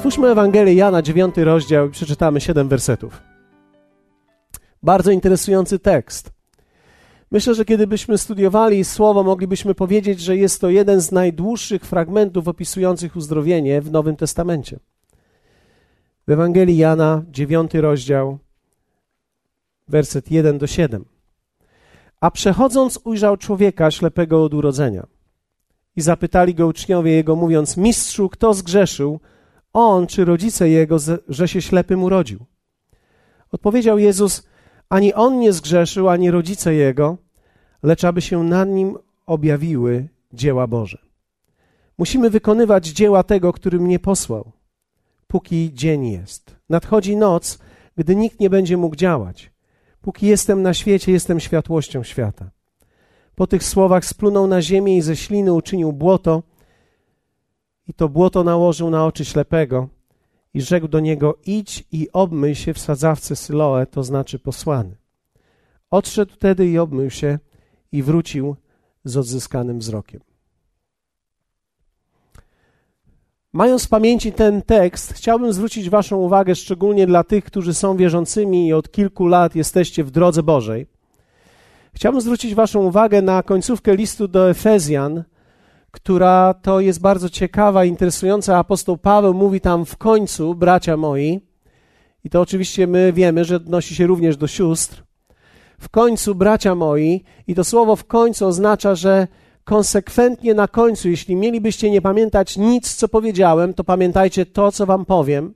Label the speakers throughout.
Speaker 1: Otwórzmy Ewangelię Jana, 9 rozdział i przeczytamy 7 wersetów. Bardzo interesujący tekst. Myślę, że kiedybyśmy studiowali słowo, moglibyśmy powiedzieć, że jest to jeden z najdłuższych fragmentów opisujących uzdrowienie w Nowym Testamencie. W Ewangelii Jana, 9 rozdział, werset 1 do 7. A przechodząc ujrzał człowieka ślepego od urodzenia. I zapytali go uczniowie jego, mówiąc: Mistrzu, kto zgrzeszył, on czy rodzice jego, że się ślepym urodził? Odpowiedział Jezus: Ani on nie zgrzeszył, ani rodzice jego, lecz aby się nad nim objawiły dzieła Boże. Musimy wykonywać dzieła tego, który mnie posłał, póki dzień jest. Nadchodzi noc, gdy nikt nie będzie mógł działać. Póki jestem na świecie, jestem światłością świata. Po tych słowach splunął na ziemię i ze śliny uczynił błoto, i to błoto nałożył na oczy ślepego i rzekł do niego: Idź i obmyj się w sadzawce Syloe, to znaczy posłany. Odszedł wtedy i obmył się i wrócił z odzyskanym wzrokiem. Mając w pamięci ten tekst, chciałbym zwrócić Waszą uwagę szczególnie dla tych, którzy są wierzącymi i od kilku lat jesteście w drodze Bożej. Chciałbym zwrócić Waszą uwagę na końcówkę listu do Efezjan, która to jest bardzo ciekawa, interesująca. Apostoł Paweł mówi tam w końcu, bracia moi, i to oczywiście my wiemy, że odnosi się również do sióstr. W końcu, bracia moi, i to słowo w końcu oznacza, że konsekwentnie na końcu, jeśli mielibyście nie pamiętać nic, co powiedziałem, to pamiętajcie to, co wam powiem.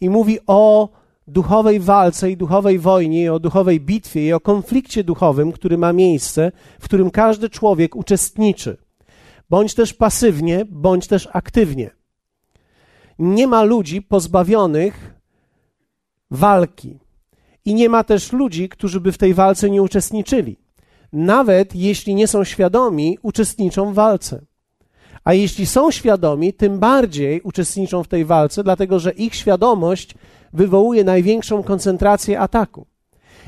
Speaker 1: I mówi o duchowej walce i duchowej wojnie, i o duchowej bitwie i o konflikcie duchowym, który ma miejsce, w którym każdy człowiek uczestniczy bądź też pasywnie, bądź też aktywnie. Nie ma ludzi pozbawionych walki. I nie ma też ludzi, którzy by w tej walce nie uczestniczyli. Nawet jeśli nie są świadomi, uczestniczą w walce. A jeśli są świadomi, tym bardziej uczestniczą w tej walce, dlatego że ich świadomość wywołuje największą koncentrację ataku.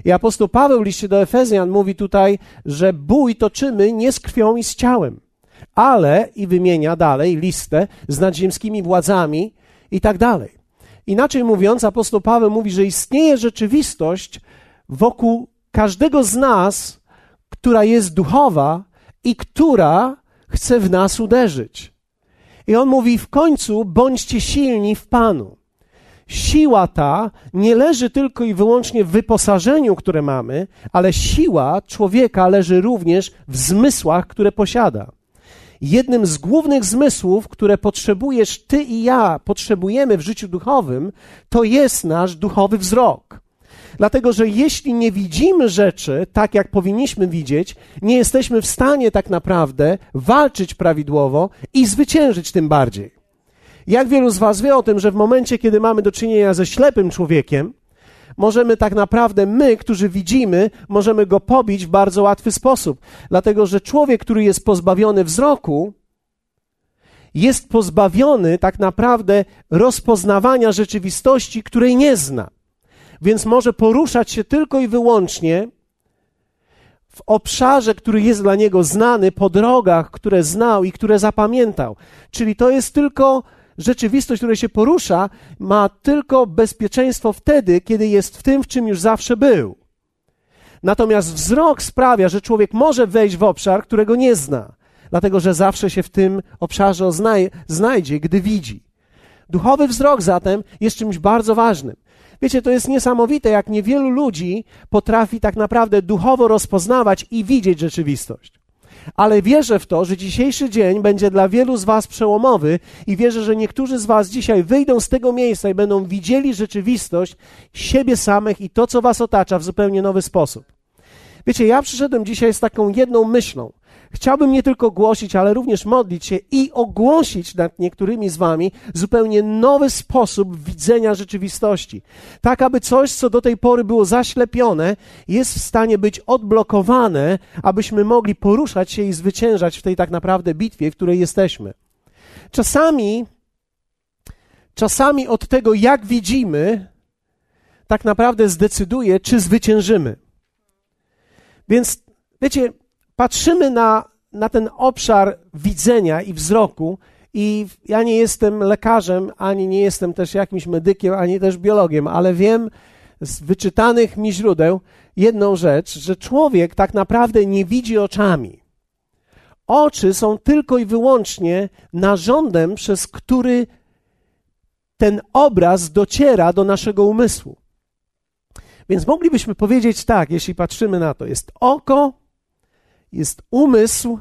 Speaker 1: I apostoł Paweł w liście do Efezjan mówi tutaj, że bój toczymy nie z krwią i z ciałem ale i wymienia dalej listę z nadziemskimi władzami i tak dalej. Inaczej mówiąc, apostoł Paweł mówi, że istnieje rzeczywistość wokół każdego z nas, która jest duchowa i która chce w nas uderzyć. I on mówi w końcu: bądźcie silni w Panu. Siła ta nie leży tylko i wyłącznie w wyposażeniu, które mamy, ale siła człowieka leży również w zmysłach, które posiada jednym z głównych zmysłów, które potrzebujesz ty i ja, potrzebujemy w życiu duchowym, to jest nasz duchowy wzrok. Dlatego, że jeśli nie widzimy rzeczy tak, jak powinniśmy widzieć, nie jesteśmy w stanie tak naprawdę walczyć prawidłowo i zwyciężyć tym bardziej. Jak wielu z Was wie o tym, że w momencie, kiedy mamy do czynienia ze ślepym człowiekiem, możemy tak naprawdę my, którzy widzimy, możemy go pobić w bardzo łatwy sposób. Dlatego, że człowiek, który jest pozbawiony wzroku, jest pozbawiony tak naprawdę rozpoznawania rzeczywistości, której nie zna. Więc może poruszać się tylko i wyłącznie w obszarze, który jest dla niego znany, po drogach, które znał i które zapamiętał. Czyli to jest tylko rzeczywistość, która się porusza, ma tylko bezpieczeństwo wtedy, kiedy jest w tym, w czym już zawsze był. Natomiast wzrok sprawia, że człowiek może wejść w obszar, którego nie zna, dlatego że zawsze się w tym obszarze znajdzie, gdy widzi. Duchowy wzrok zatem jest czymś bardzo ważnym. Wiecie, to jest niesamowite, jak niewielu ludzi potrafi tak naprawdę duchowo rozpoznawać i widzieć rzeczywistość ale wierzę w to, że dzisiejszy dzień będzie dla wielu z Was przełomowy i wierzę, że niektórzy z Was dzisiaj wyjdą z tego miejsca i będą widzieli rzeczywistość siebie samych i to, co Was otacza w zupełnie nowy sposób. Wiecie, ja przyszedłem dzisiaj z taką jedną myślą. Chciałbym nie tylko głosić, ale również modlić się i ogłosić nad niektórymi z Wami zupełnie nowy sposób widzenia rzeczywistości. Tak, aby coś, co do tej pory było zaślepione, jest w stanie być odblokowane, abyśmy mogli poruszać się i zwyciężać w tej tak naprawdę bitwie, w której jesteśmy. Czasami, czasami od tego, jak widzimy, tak naprawdę zdecyduje, czy zwyciężymy. Więc wiecie, patrzymy na, na ten obszar widzenia i wzroku I ja nie jestem lekarzem, ani nie jestem też jakimś medykiem, ani też biologiem, ale wiem z wyczytanych mi źródeł jedną rzecz, że człowiek tak naprawdę nie widzi oczami. Oczy są tylko i wyłącznie narządem, przez który ten obraz dociera do naszego umysłu. Więc moglibyśmy powiedzieć tak, jeśli patrzymy na to: jest oko, jest umysł,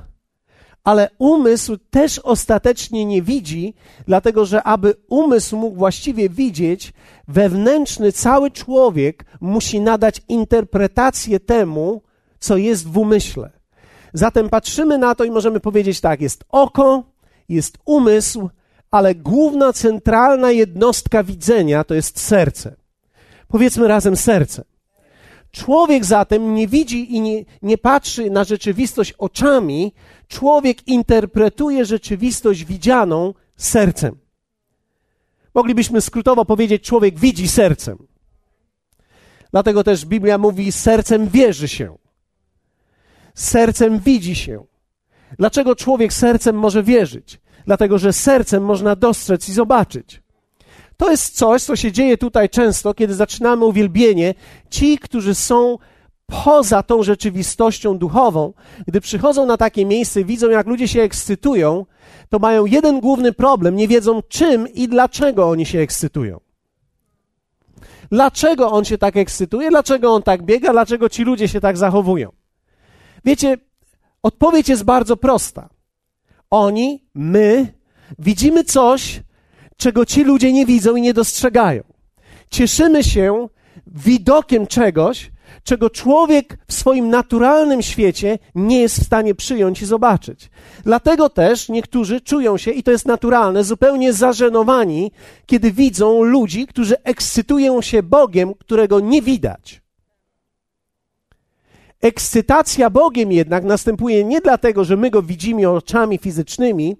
Speaker 1: ale umysł też ostatecznie nie widzi, dlatego że aby umysł mógł właściwie widzieć, wewnętrzny cały człowiek musi nadać interpretację temu, co jest w umyśle. Zatem patrzymy na to i możemy powiedzieć tak: jest oko, jest umysł, ale główna, centralna jednostka widzenia to jest serce. Powiedzmy razem serce. Człowiek zatem nie widzi i nie, nie patrzy na rzeczywistość oczami, człowiek interpretuje rzeczywistość widzianą sercem. Moglibyśmy skrótowo powiedzieć, człowiek widzi sercem. Dlatego też Biblia mówi, sercem wierzy się. Sercem widzi się. Dlaczego człowiek sercem może wierzyć? Dlatego, że sercem można dostrzec i zobaczyć. To jest coś, co się dzieje tutaj często, kiedy zaczynamy uwielbienie. Ci, którzy są poza tą rzeczywistością duchową, gdy przychodzą na takie miejsce, widzą, jak ludzie się ekscytują, to mają jeden główny problem: nie wiedzą czym i dlaczego oni się ekscytują. Dlaczego on się tak ekscytuje, dlaczego on tak biega, dlaczego ci ludzie się tak zachowują. Wiecie, odpowiedź jest bardzo prosta. Oni, my, widzimy coś, czego ci ludzie nie widzą i nie dostrzegają. Cieszymy się widokiem czegoś, czego człowiek w swoim naturalnym świecie nie jest w stanie przyjąć i zobaczyć. Dlatego też niektórzy czują się, i to jest naturalne, zupełnie zażenowani, kiedy widzą ludzi, którzy ekscytują się Bogiem, którego nie widać. Ekscytacja Bogiem jednak następuje nie dlatego, że my go widzimy oczami fizycznymi,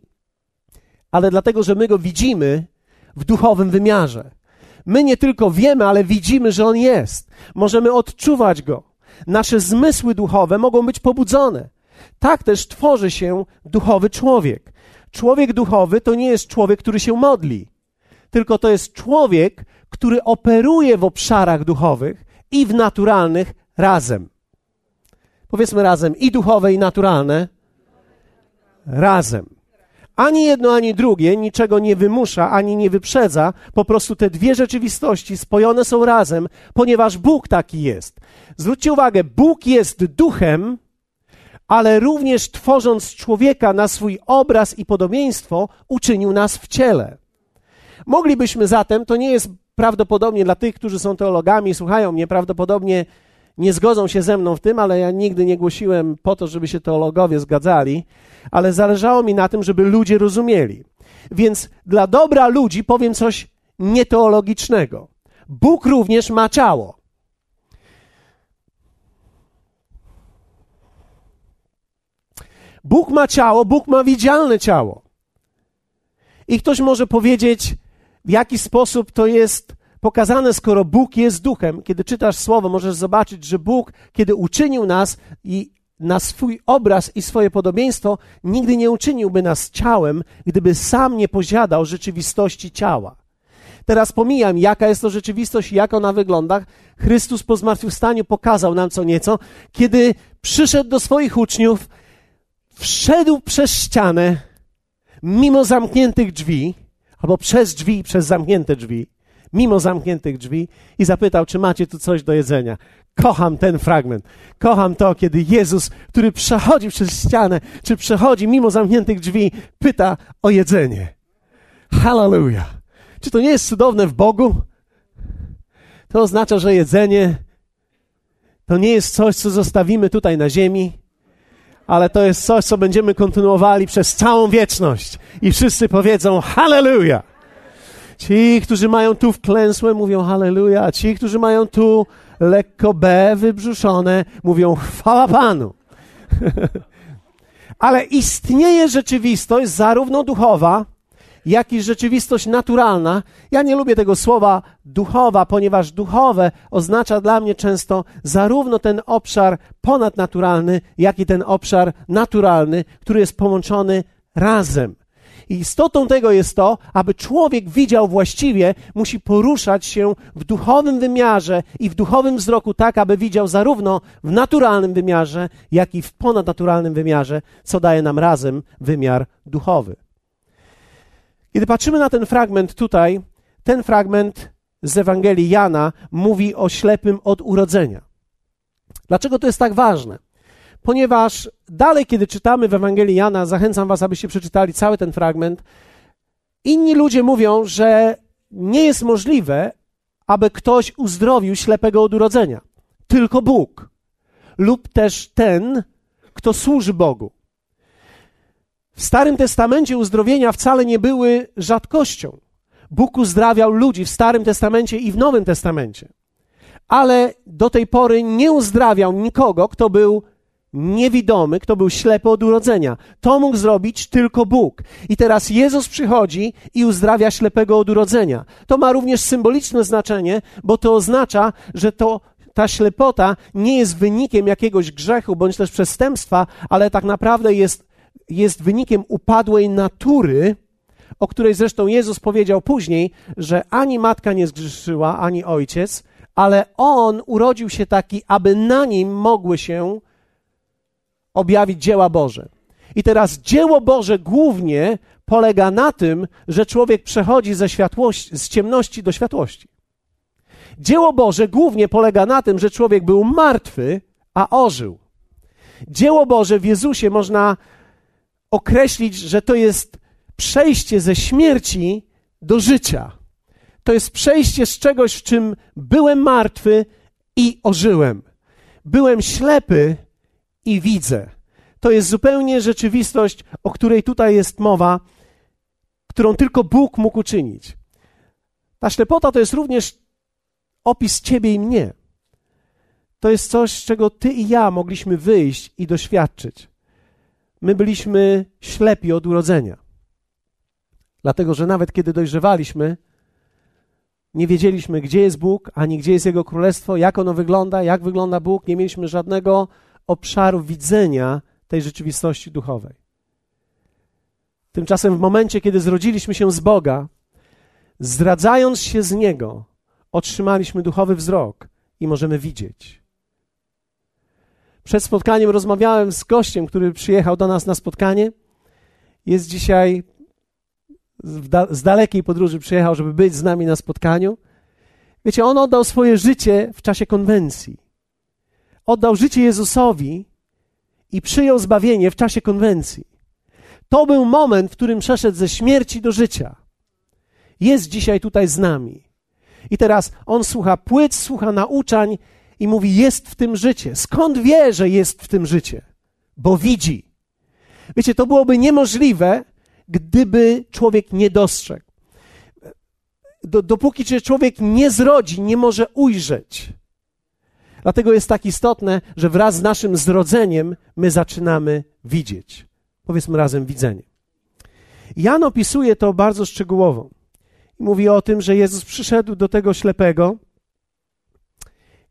Speaker 1: ale dlatego, że my go widzimy w duchowym wymiarze. My nie tylko wiemy, ale widzimy, że on jest. Możemy odczuwać go. Nasze zmysły duchowe mogą być pobudzone. Tak też tworzy się duchowy człowiek. Człowiek duchowy to nie jest człowiek, który się modli, tylko to jest człowiek, który operuje w obszarach duchowych i w naturalnych razem. Powiedzmy razem i duchowe, i naturalne. Razem. Ani jedno, ani drugie niczego nie wymusza, ani nie wyprzedza. Po prostu te dwie rzeczywistości spojone są razem, ponieważ Bóg taki jest. Zwróćcie uwagę, Bóg jest duchem, ale również tworząc człowieka na swój obraz i podobieństwo, uczynił nas w ciele. Moglibyśmy zatem, to nie jest prawdopodobnie dla tych, którzy są teologami, słuchają mnie, prawdopodobnie nie zgodzą się ze mną w tym, ale ja nigdy nie głosiłem po to, żeby się teologowie zgadzali, ale zależało mi na tym, żeby ludzie rozumieli. Więc dla dobra ludzi powiem coś nieteologicznego. Bóg również ma ciało. Bóg ma ciało, Bóg ma widzialne ciało. I ktoś może powiedzieć, w jaki sposób to jest pokazane, skoro Bóg jest duchem. Kiedy czytasz słowo, możesz zobaczyć, że Bóg, kiedy uczynił nas i na swój obraz i swoje podobieństwo, nigdy nie uczyniłby nas ciałem, gdyby sam nie posiadał rzeczywistości ciała. Teraz pomijam, jaka jest to rzeczywistość jak ona wygląda. Chrystus po zmartwychwstaniu pokazał nam co nieco, kiedy przyszedł do swoich uczniów, wszedł przez ścianę, mimo zamkniętych drzwi, albo przez drzwi, przez zamknięte drzwi, mimo zamkniętych drzwi i zapytał, czy macie tu coś do jedzenia. Kocham ten fragment. Kocham to, kiedy Jezus, który przechodzi przez ścianę, czy przechodzi mimo zamkniętych drzwi, pyta o jedzenie. Hallelujah. Czy to nie jest cudowne w Bogu? To oznacza, że jedzenie to nie jest coś, co zostawimy tutaj na ziemi, ale to jest coś, co będziemy kontynuowali przez całą wieczność. I wszyscy powiedzą Hallelujah. Ci, którzy mają tu wklęsłe, mówią halleluja, ci, którzy mają tu lekko B wybrzuszone, mówią chwała Panu. Ale istnieje rzeczywistość zarówno duchowa, jak i rzeczywistość naturalna. Ja nie lubię tego słowa duchowa, ponieważ duchowe oznacza dla mnie często zarówno ten obszar ponadnaturalny, jak i ten obszar naturalny, który jest połączony razem. I istotą tego jest to, aby człowiek widział właściwie, musi poruszać się w duchowym wymiarze i w duchowym wzroku tak, aby widział zarówno w naturalnym wymiarze, jak i w ponadnaturalnym wymiarze, co daje nam razem wymiar duchowy. Kiedy patrzymy na ten fragment tutaj, ten fragment z Ewangelii Jana mówi o ślepym od urodzenia. Dlaczego to jest tak ważne? Ponieważ dalej, kiedy czytamy w Ewangelii Jana, zachęcam Was, abyście przeczytali cały ten fragment. Inni ludzie mówią, że nie jest możliwe, aby ktoś uzdrowił ślepego od urodzenia. Tylko Bóg. Lub też ten, kto służy Bogu. W Starym Testamencie uzdrowienia wcale nie były rzadkością. Bóg uzdrawiał ludzi w Starym Testamencie i w Nowym Testamencie. Ale do tej pory nie uzdrawiał nikogo, kto był niewidomy, kto był ślepy od urodzenia. To mógł zrobić tylko Bóg. I teraz Jezus przychodzi i uzdrawia ślepego od urodzenia. To ma również symboliczne znaczenie, bo to oznacza, że to ta ślepota nie jest wynikiem jakiegoś grzechu bądź też przestępstwa, ale tak naprawdę jest, jest wynikiem upadłej natury, o której zresztą Jezus powiedział później, że ani matka nie zgrzeszyła, ani ojciec, ale on urodził się taki, aby na nim mogły się objawić dzieła Boże. I teraz dzieło Boże głównie polega na tym, że człowiek przechodzi ze światłości, z ciemności do światłości. Dzieło Boże głównie polega na tym, że człowiek był martwy, a ożył. Dzieło Boże w Jezusie można określić, że to jest przejście ze śmierci do życia. To jest przejście z czegoś, w czym byłem martwy i ożyłem. Byłem ślepy i widzę. To jest zupełnie rzeczywistość, o której tutaj jest mowa, którą tylko Bóg mógł uczynić. Ta ślepota to jest również opis ciebie i mnie. To jest coś, czego ty i ja mogliśmy wyjść i doświadczyć. My byliśmy ślepi od urodzenia. Dlatego, że nawet kiedy dojrzewaliśmy, nie wiedzieliśmy, gdzie jest Bóg, ani gdzie jest Jego Królestwo, jak ono wygląda, jak wygląda Bóg. Nie mieliśmy żadnego obszaru widzenia tej rzeczywistości duchowej. Tymczasem w momencie, kiedy zrodziliśmy się z Boga, zdradzając się z Niego, otrzymaliśmy duchowy wzrok i możemy widzieć. Przed spotkaniem rozmawiałem z gościem, który przyjechał do nas na spotkanie. Jest dzisiaj z dalekiej podróży przyjechał, żeby być z nami na spotkaniu. Wiecie, on oddał swoje życie w czasie konwencji. Oddał życie Jezusowi i przyjął zbawienie w czasie konwencji. To był moment, w którym przeszedł ze śmierci do życia. Jest dzisiaj tutaj z nami. I teraz on słucha płyt, słucha nauczań i mówi: Jest w tym życie. Skąd wie, że jest w tym życie? Bo widzi. Wiecie, to byłoby niemożliwe, gdyby człowiek nie dostrzegł. Dopóki się człowiek nie zrodzi, nie może ujrzeć. Dlatego jest tak istotne, że wraz z naszym zrodzeniem my zaczynamy widzieć. Powiedzmy razem widzenie. Jan opisuje to bardzo szczegółowo. Mówi o tym, że Jezus przyszedł do tego ślepego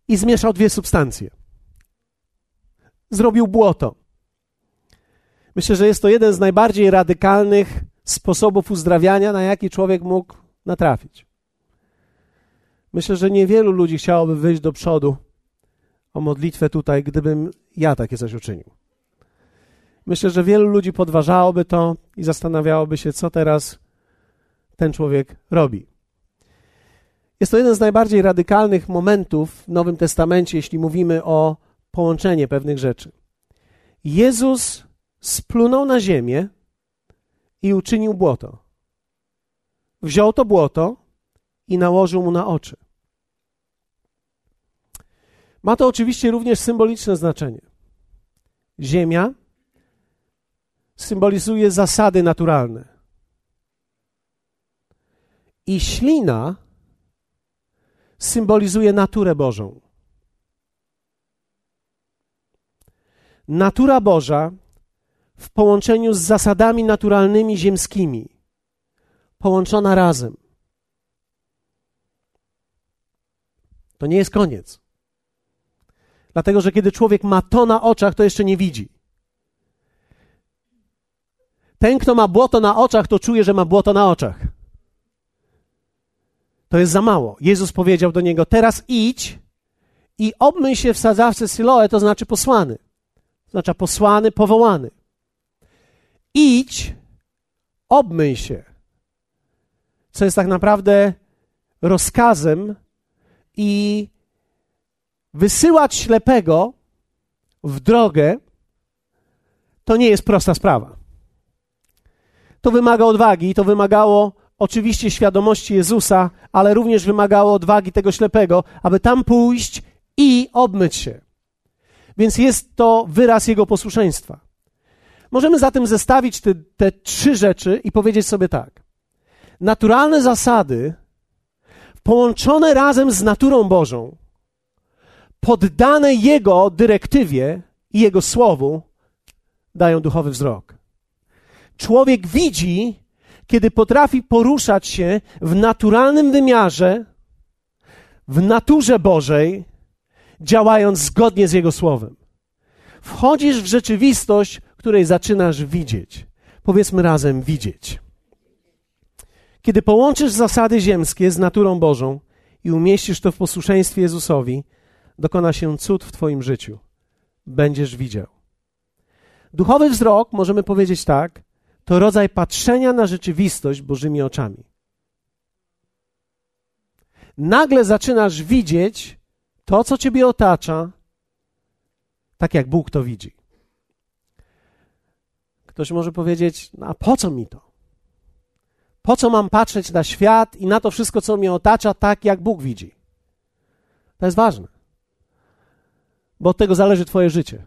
Speaker 1: i zmieszał dwie substancje. Zrobił błoto. Myślę, że jest to jeden z najbardziej radykalnych sposobów uzdrawiania, na jaki człowiek mógł natrafić. Myślę, że niewielu ludzi chciałoby wyjść do przodu o modlitwę tutaj, gdybym ja takie coś uczynił. Myślę, że wielu ludzi podważałoby to i zastanawiałoby się, co teraz ten człowiek robi. Jest to jeden z najbardziej radykalnych momentów w Nowym Testamencie, jeśli mówimy o połączenie pewnych rzeczy. Jezus splunął na ziemię i uczynił błoto. Wziął to błoto i nałożył mu na oczy. Ma to oczywiście również symboliczne znaczenie. Ziemia symbolizuje zasady naturalne. I ślina symbolizuje naturę Bożą. Natura Boża w połączeniu z zasadami naturalnymi ziemskimi, połączona razem. To nie jest koniec. Dlatego, że kiedy człowiek ma to na oczach, to jeszcze nie widzi. Ten, kto ma błoto na oczach, to czuje, że ma błoto na oczach. To jest za mało. Jezus powiedział do niego: Teraz idź i obmyj się w sadzawce Siloe, to znaczy posłany. To znaczy posłany, powołany. Idź, obmyj się. Co jest tak naprawdę rozkazem i wysyłać ślepego w drogę to nie jest prosta sprawa. To wymaga odwagi, to wymagało oczywiście świadomości Jezusa, ale również wymagało odwagi tego ślepego, aby tam pójść i obmyć się. Więc jest to wyraz jego posłuszeństwa. Możemy zatem zestawić te, te trzy rzeczy i powiedzieć sobie tak. Naturalne zasady, połączone razem z naturą Bożą, poddane Jego dyrektywie i Jego słowu, dają duchowy wzrok. Człowiek widzi, kiedy potrafi poruszać się w naturalnym wymiarze, w naturze Bożej, działając zgodnie z Jego słowem. Wchodzisz w rzeczywistość, której zaczynasz widzieć. Powiedzmy razem widzieć. Kiedy połączysz zasady ziemskie z naturą Bożą i umieścisz to w posłuszeństwie Jezusowi, dokona się cud w Twoim życiu. Będziesz widział. Duchowy wzrok, możemy powiedzieć tak, to rodzaj patrzenia na rzeczywistość Bożymi oczami. Nagle zaczynasz widzieć to, co Ciebie otacza, tak jak Bóg to widzi. Ktoś może powiedzieć: no, A po co mi to? Po co mam patrzeć na świat i na to wszystko, co mnie otacza, tak jak Bóg widzi? To jest ważne bo od tego zależy Twoje życie.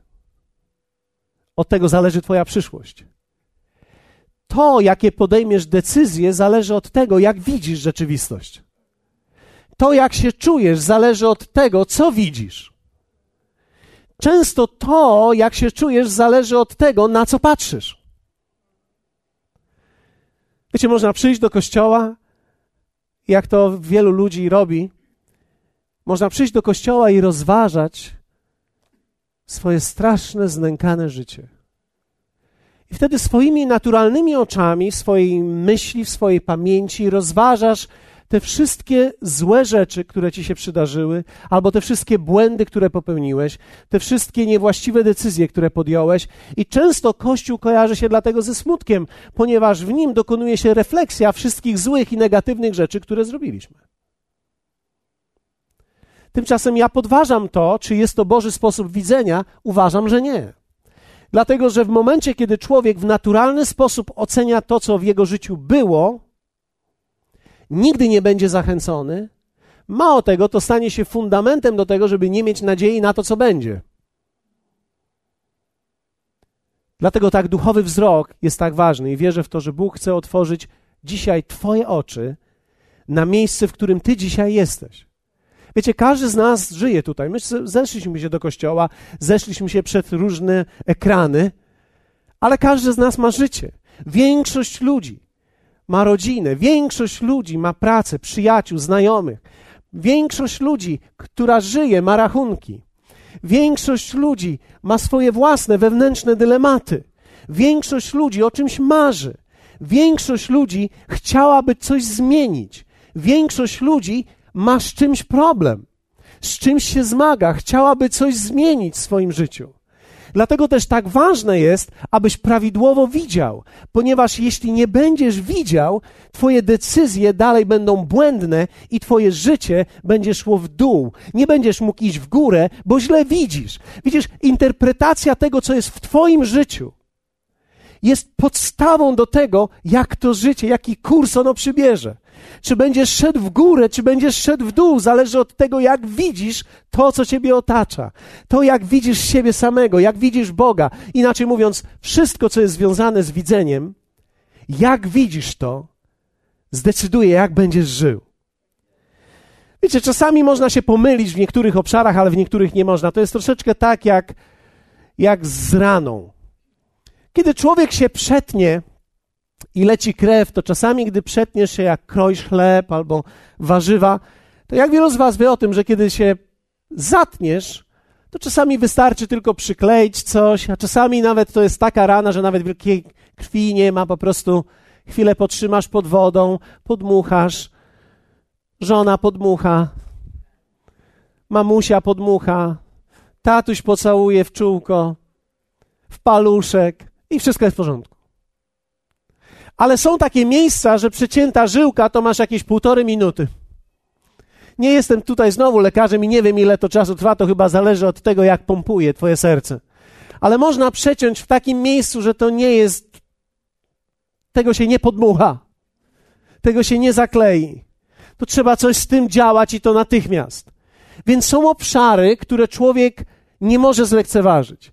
Speaker 1: Od tego zależy Twoja przyszłość. To, jakie podejmiesz decyzje, zależy od tego, jak widzisz rzeczywistość. To, jak się czujesz, zależy od tego, co widzisz. Często to, jak się czujesz, zależy od tego, na co patrzysz. Wiecie, można przyjść do kościoła, jak to wielu ludzi robi. Można przyjść do kościoła i rozważać, swoje straszne, znękane życie. I wtedy swoimi naturalnymi oczami, swojej myśli, w swojej pamięci rozważasz te wszystkie złe rzeczy, które ci się przydarzyły, albo te wszystkie błędy, które popełniłeś, te wszystkie niewłaściwe decyzje, które podjąłeś. I często Kościół kojarzy się dlatego ze smutkiem, ponieważ w nim dokonuje się refleksja wszystkich złych i negatywnych rzeczy, które zrobiliśmy. Tymczasem ja podważam to, czy jest to Boży sposób widzenia. Uważam, że nie. Dlatego, że w momencie, kiedy człowiek w naturalny sposób ocenia to, co w jego życiu było, nigdy nie będzie zachęcony. Mało tego, to stanie się fundamentem do tego, żeby nie mieć nadziei na to, co będzie. Dlatego tak duchowy wzrok jest tak ważny i wierzę w to, że Bóg chce otworzyć dzisiaj Twoje oczy na miejsce, w którym Ty dzisiaj jesteś. Wiecie, każdy z nas żyje tutaj. My zeszliśmy się do kościoła, zeszliśmy się przed różne ekrany, ale każdy z nas ma życie. Większość ludzi ma rodzinę, większość ludzi ma pracę, przyjaciół, znajomych. Większość ludzi, która żyje, ma rachunki. Większość ludzi ma swoje własne wewnętrzne dylematy. Większość ludzi o czymś marzy. Większość ludzi chciałaby coś zmienić. Większość ludzi ma z czymś problem, z czymś się zmaga, chciałaby coś zmienić w swoim życiu. Dlatego też tak ważne jest, abyś prawidłowo widział, ponieważ jeśli nie będziesz widział, Twoje decyzje dalej będą błędne i Twoje życie będzie szło w dół. Nie będziesz mógł iść w górę, bo źle widzisz. Widzisz, interpretacja tego, co jest w Twoim życiu, jest podstawą do tego, jak to życie, jaki kurs ono przybierze. Czy będziesz szedł w górę, czy będziesz szedł w dół, zależy od tego, jak widzisz to, co ciebie otacza. To, jak widzisz siebie samego, jak widzisz Boga. Inaczej mówiąc, wszystko, co jest związane z widzeniem, jak widzisz to, zdecyduje, jak będziesz żył. Wiecie, czasami można się pomylić w niektórych obszarach, ale w niektórych nie można. To jest troszeczkę tak jak, jak z raną. Kiedy człowiek się przetnie i leci krew, to czasami, gdy przetniesz się jak kroisz chleb albo warzywa, to jak wielu z Was wie o tym, że kiedy się zatniesz, to czasami wystarczy tylko przykleić coś, a czasami nawet to jest taka rana, że nawet wielkiej krwi nie ma, po prostu chwilę potrzymasz pod wodą, podmuchasz, żona podmucha, mamusia podmucha, tatuś pocałuje w czółko, w paluszek i wszystko jest w porządku. Ale są takie miejsca, że przecięta żyłka to masz jakieś półtorej minuty. Nie jestem tutaj znowu lekarzem i nie wiem, ile to czasu trwa, to chyba zależy od tego, jak pompuje twoje serce. Ale można przeciąć w takim miejscu, że to nie jest, tego się nie podmucha, tego się nie zaklei. To trzeba coś z tym działać i to natychmiast. Więc są obszary, które człowiek nie może zlekceważyć.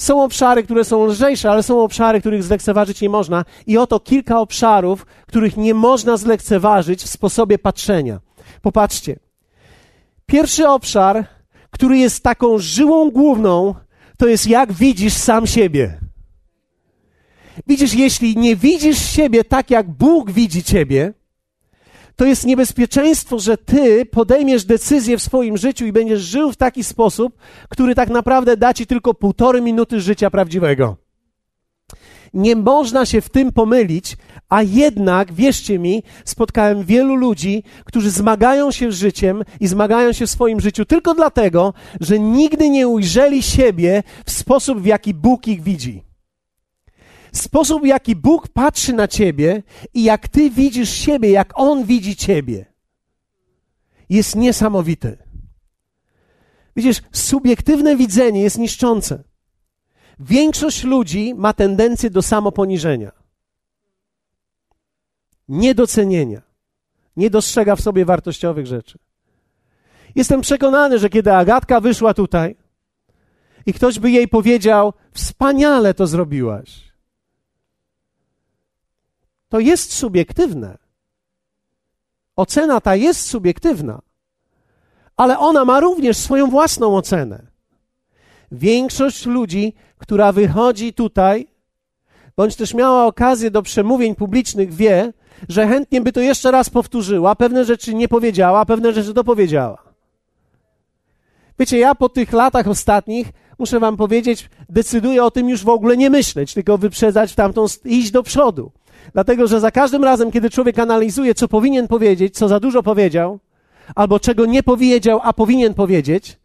Speaker 1: Są obszary, które są lżejsze, ale są obszary, których zlekceważyć nie można. I oto kilka obszarów, których nie można zlekceważyć w sposobie patrzenia. Popatrzcie. Pierwszy obszar, który jest taką żyłą główną, to jest jak widzisz sam siebie. Widzisz, jeśli nie widzisz siebie tak, jak Bóg widzi ciebie, to jest niebezpieczeństwo, że ty podejmiesz decyzję w swoim życiu i będziesz żył w taki sposób, który tak naprawdę da ci tylko półtorej minuty życia prawdziwego. Nie można się w tym pomylić, a jednak, wierzcie mi, spotkałem wielu ludzi, którzy zmagają się z życiem i zmagają się w swoim życiu tylko dlatego, że nigdy nie ujrzeli siebie w sposób, w jaki Bóg ich widzi. Sposób, w jaki Bóg patrzy na ciebie i jak ty widzisz siebie, jak On widzi ciebie, jest niesamowity. Widzisz, subiektywne widzenie jest niszczące. Większość ludzi ma tendencję do samoponiżenia, niedocenienia, nie dostrzega w sobie wartościowych rzeczy. Jestem przekonany, że kiedy Agatka wyszła tutaj i ktoś by jej powiedział: Wspaniale to zrobiłaś, to jest subiektywne. Ocena ta jest subiektywna, ale ona ma również swoją własną ocenę. Większość ludzi, która wychodzi tutaj, bądź też miała okazję do przemówień publicznych, wie, że chętnie by to jeszcze raz powtórzyła, pewne rzeczy nie powiedziała, pewne rzeczy dopowiedziała. Wiecie, ja po tych latach ostatnich, muszę wam powiedzieć, decyduję o tym już w ogóle nie myśleć, tylko wyprzedzać w tamtą, iść do przodu. Dlatego, że za każdym razem, kiedy człowiek analizuje, co powinien powiedzieć, co za dużo powiedział, albo czego nie powiedział, a powinien powiedzieć,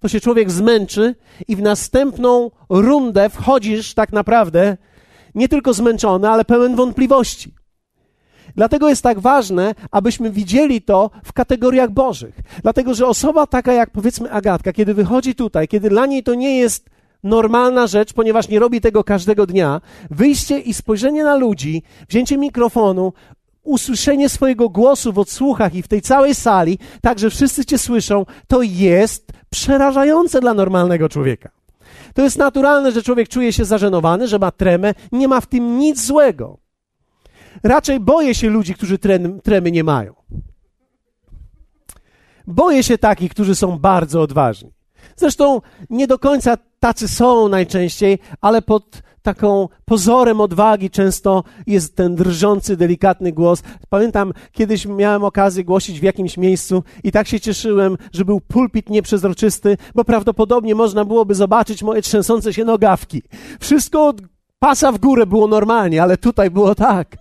Speaker 1: to się człowiek zmęczy i w następną rundę wchodzisz tak naprawdę nie tylko zmęczony, ale pełen wątpliwości. Dlatego jest tak ważne, abyśmy widzieli to w kategoriach Bożych. Dlatego, że osoba taka jak powiedzmy Agatka, kiedy wychodzi tutaj, kiedy dla niej to nie jest normalna rzecz, ponieważ nie robi tego każdego dnia, wyjście i spojrzenie na ludzi, wzięcie mikrofonu, usłyszenie swojego głosu w odsłuchach i w tej całej sali, tak że wszyscy cię słyszą, to jest przerażające dla normalnego człowieka. To jest naturalne, że człowiek czuje się zażenowany, że ma tremę, nie ma w tym nic złego. Raczej boję się ludzi, którzy tremy nie mają. Boję się takich, którzy są bardzo odważni. Zresztą nie do końca tacy są najczęściej, ale pod taką pozorem odwagi często jest ten drżący, delikatny głos. Pamiętam, kiedyś miałem okazję głosić w jakimś miejscu i tak się cieszyłem, że był pulpit nieprzezroczysty, bo prawdopodobnie można byłoby zobaczyć moje trzęsące się nogawki. Wszystko od pasa w górę było normalnie, ale tutaj było tak.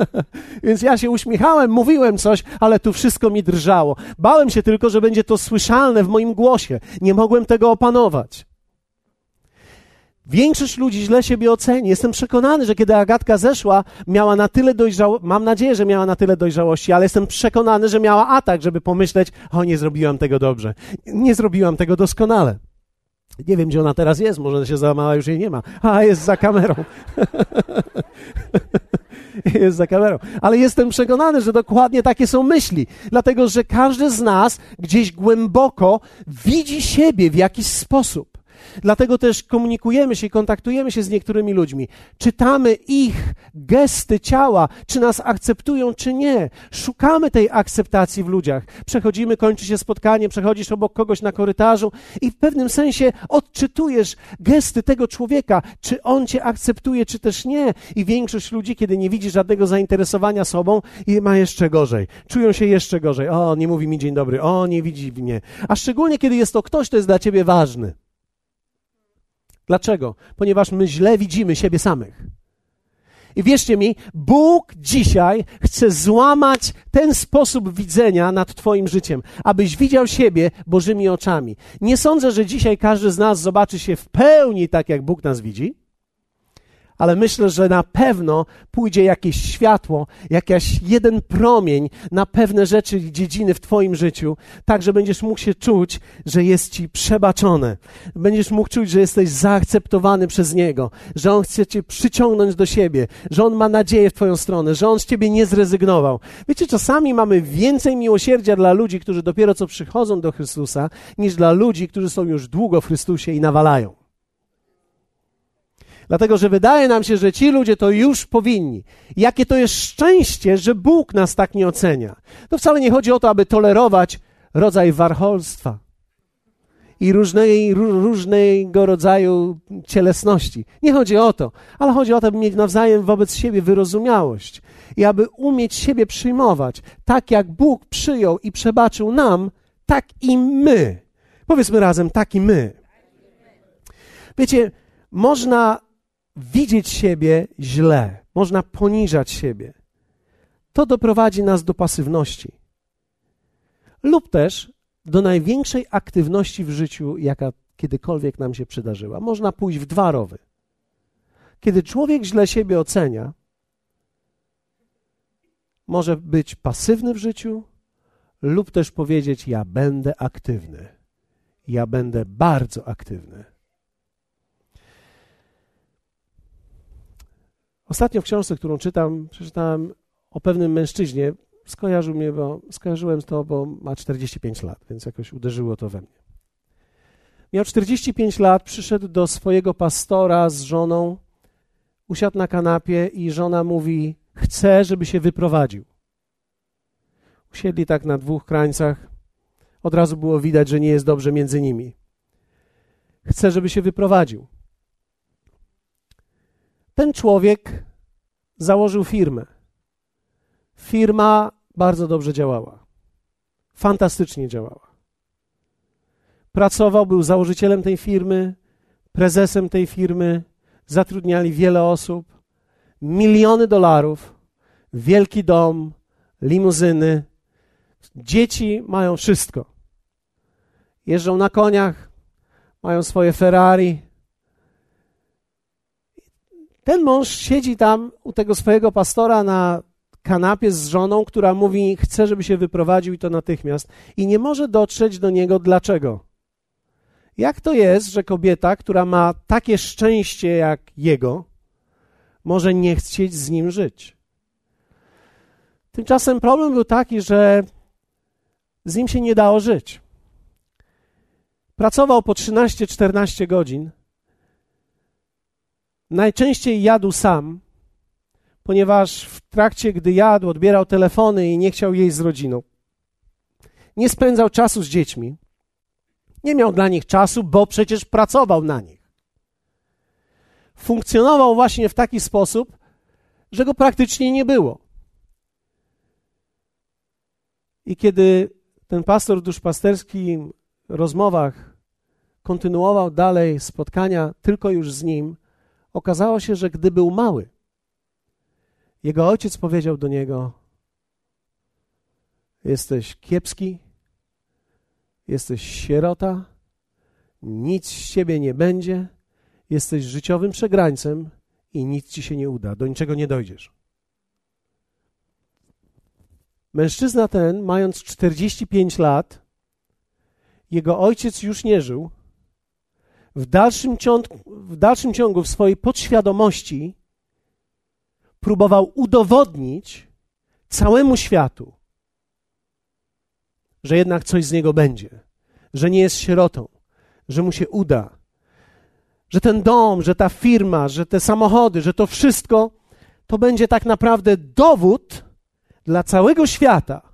Speaker 1: Więc ja się uśmiechałem, mówiłem coś, ale tu wszystko mi drżało. Bałem się tylko, że będzie to słyszalne w moim głosie. Nie mogłem tego opanować. Większość ludzi źle siebie oceni. Jestem przekonany, że kiedy Agatka zeszła, miała na tyle dojrzałości, mam nadzieję, że miała na tyle dojrzałości, ale jestem przekonany, że miała atak, żeby pomyśleć, o nie zrobiłam tego dobrze. Nie zrobiłam tego doskonale. Nie wiem, gdzie ona teraz jest, może się załamała, już jej nie ma. A, jest za kamerą. jest za kamerą. Ale jestem przekonany, że dokładnie takie są myśli. Dlatego, że każdy z nas gdzieś głęboko widzi siebie w jakiś sposób. Dlatego też komunikujemy się, kontaktujemy się z niektórymi ludźmi. Czytamy ich gesty ciała, czy nas akceptują, czy nie. Szukamy tej akceptacji w ludziach. Przechodzimy, kończy się spotkanie, przechodzisz obok kogoś na korytarzu i w pewnym sensie odczytujesz gesty tego człowieka, czy on cię akceptuje, czy też nie. I większość ludzi, kiedy nie widzi żadnego zainteresowania sobą, ma jeszcze gorzej. Czują się jeszcze gorzej. O, nie mówi mi dzień dobry, o, nie widzi mnie. A szczególnie, kiedy jest to ktoś, kto jest dla ciebie ważny. Dlaczego? Ponieważ my źle widzimy siebie samych. I wierzcie mi, Bóg dzisiaj chce złamać ten sposób widzenia nad Twoim życiem, abyś widział siebie Bożymi oczami. Nie sądzę, że dzisiaj każdy z nas zobaczy się w pełni tak, jak Bóg nas widzi ale myślę, że na pewno pójdzie jakieś światło, jakiś jeden promień na pewne rzeczy i dziedziny w Twoim życiu, tak, że będziesz mógł się czuć, że jest Ci przebaczone. Będziesz mógł czuć, że jesteś zaakceptowany przez Niego, że On chce Cię przyciągnąć do siebie, że On ma nadzieję w Twoją stronę, że On z Ciebie nie zrezygnował. Wiecie, czasami mamy więcej miłosierdzia dla ludzi, którzy dopiero co przychodzą do Chrystusa, niż dla ludzi, którzy są już długo w Chrystusie i nawalają. Dlatego, że wydaje nam się, że ci ludzie to już powinni. Jakie to jest szczęście, że Bóg nas tak nie ocenia. To wcale nie chodzi o to, aby tolerować rodzaj warholstwa i różnej, różnego rodzaju cielesności. Nie chodzi o to, ale chodzi o to, aby mieć nawzajem wobec siebie wyrozumiałość i aby umieć siebie przyjmować. Tak jak Bóg przyjął i przebaczył nam, tak i my. Powiedzmy razem, tak i my. Wiecie, można widzieć siebie źle, można poniżać siebie. To doprowadzi nas do pasywności. Lub też do największej aktywności w życiu, jaka kiedykolwiek nam się przydarzyła. Można pójść w dwa rowy. Kiedy człowiek źle siebie ocenia, może być pasywny w życiu, lub też powiedzieć: Ja będę aktywny. Ja będę bardzo aktywny. Ostatnio w książce, którą czytam, przeczytałem o pewnym mężczyźnie. Skojarzył mnie, bo skojarzyłem to, bo ma 45 lat, więc jakoś uderzyło to we mnie. Miał 45 lat, przyszedł do swojego pastora z żoną, usiadł na kanapie i żona mówi: Chcę, żeby się wyprowadził. Usiedli tak na dwóch krańcach. Od razu było widać, że nie jest dobrze między nimi. Chcę, żeby się wyprowadził. Ten człowiek założył firmę. Firma bardzo dobrze działała. Fantastycznie działała. Pracował, był założycielem tej firmy, prezesem tej firmy, zatrudniali wiele osób, miliony dolarów, wielki dom, limuzyny. Dzieci mają wszystko. Jeżdżą na koniach, mają swoje Ferrari, ten mąż siedzi tam u tego swojego pastora na kanapie z żoną, która mówi: Chcę, żeby się wyprowadził i to natychmiast, i nie może dotrzeć do niego dlaczego. Jak to jest, że kobieta, która ma takie szczęście jak jego, może nie chcieć z nim żyć? Tymczasem problem był taki, że z nim się nie dało żyć. Pracował po 13-14 godzin Najczęściej jadł sam, ponieważ w trakcie, gdy jadł, odbierał telefony i nie chciał jeść z rodziną. Nie spędzał czasu z dziećmi. Nie miał dla nich czasu, bo przecież pracował na nich. Funkcjonował właśnie w taki sposób, że go praktycznie nie było. I kiedy ten pastor duszpasterski w rozmowach kontynuował dalej spotkania tylko już z nim, Okazało się, że gdy był mały, jego ojciec powiedział do niego: Jesteś kiepski, jesteś sierota, nic z ciebie nie będzie, jesteś życiowym przegrańcem i nic ci się nie uda, do niczego nie dojdziesz. Mężczyzna ten, mając 45 lat, jego ojciec już nie żył, w dalszym, ciągu, w dalszym ciągu w swojej podświadomości próbował udowodnić całemu światu, że jednak coś z niego będzie, że nie jest sierotą, że mu się uda, że ten dom, że ta firma, że te samochody, że to wszystko to będzie tak naprawdę dowód dla całego świata,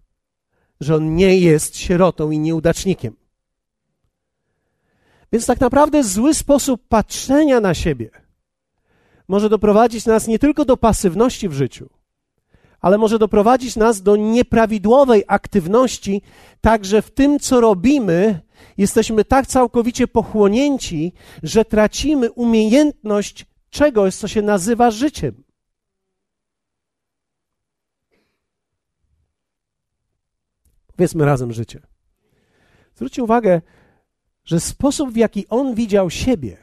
Speaker 1: że on nie jest sierotą i nieudacznikiem. Więc tak naprawdę zły sposób patrzenia na siebie może doprowadzić nas nie tylko do pasywności w życiu, ale może doprowadzić nas do nieprawidłowej aktywności, także w tym, co robimy, jesteśmy tak całkowicie pochłonięci, że tracimy umiejętność czegoś, co się nazywa życiem. Powiedzmy razem życie. Zwróćcie uwagę, że sposób, w jaki on widział siebie,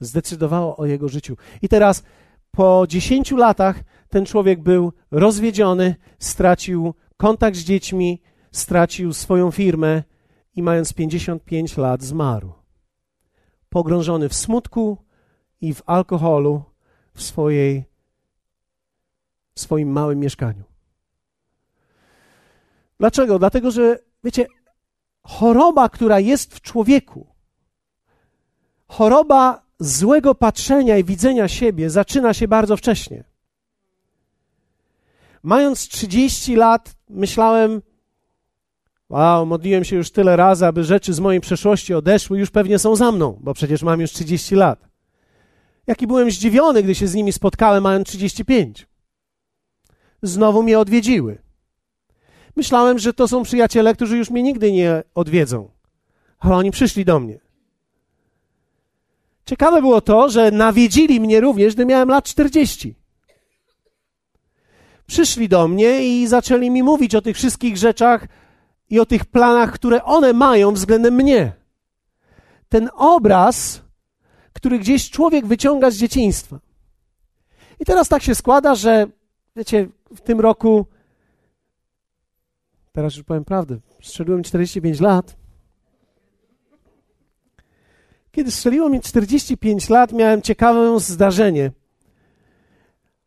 Speaker 1: zdecydowało o jego życiu. I teraz po dziesięciu latach ten człowiek był rozwiedziony, stracił kontakt z dziećmi, stracił swoją firmę i mając 55 lat zmarł. Pogrążony w smutku i w alkoholu w, swojej, w swoim małym mieszkaniu. Dlaczego? Dlatego, że wiecie, choroba, która jest w człowieku, choroba złego patrzenia i widzenia siebie zaczyna się bardzo wcześnie. Mając 30 lat, myślałem, wow, modliłem się już tyle razy, aby rzeczy z mojej przeszłości odeszły, już pewnie są za mną, bo przecież mam już 30 lat. Jaki byłem zdziwiony, gdy się z nimi spotkałem, mając 35. Znowu mnie odwiedziły. Myślałem, że to są przyjaciele, którzy już mnie nigdy nie odwiedzą, ale oni przyszli do mnie. Ciekawe było to, że nawiedzili mnie również, gdy miałem lat 40. Przyszli do mnie i zaczęli mi mówić o tych wszystkich rzeczach i o tych planach, które one mają względem mnie. Ten obraz, który gdzieś człowiek wyciąga z dzieciństwa. I teraz tak się składa, że wiecie, w tym roku, teraz już powiem prawdę, strzeliłem 45 lat. Kiedy strzeliło mi 45 lat, miałem ciekawe zdarzenie.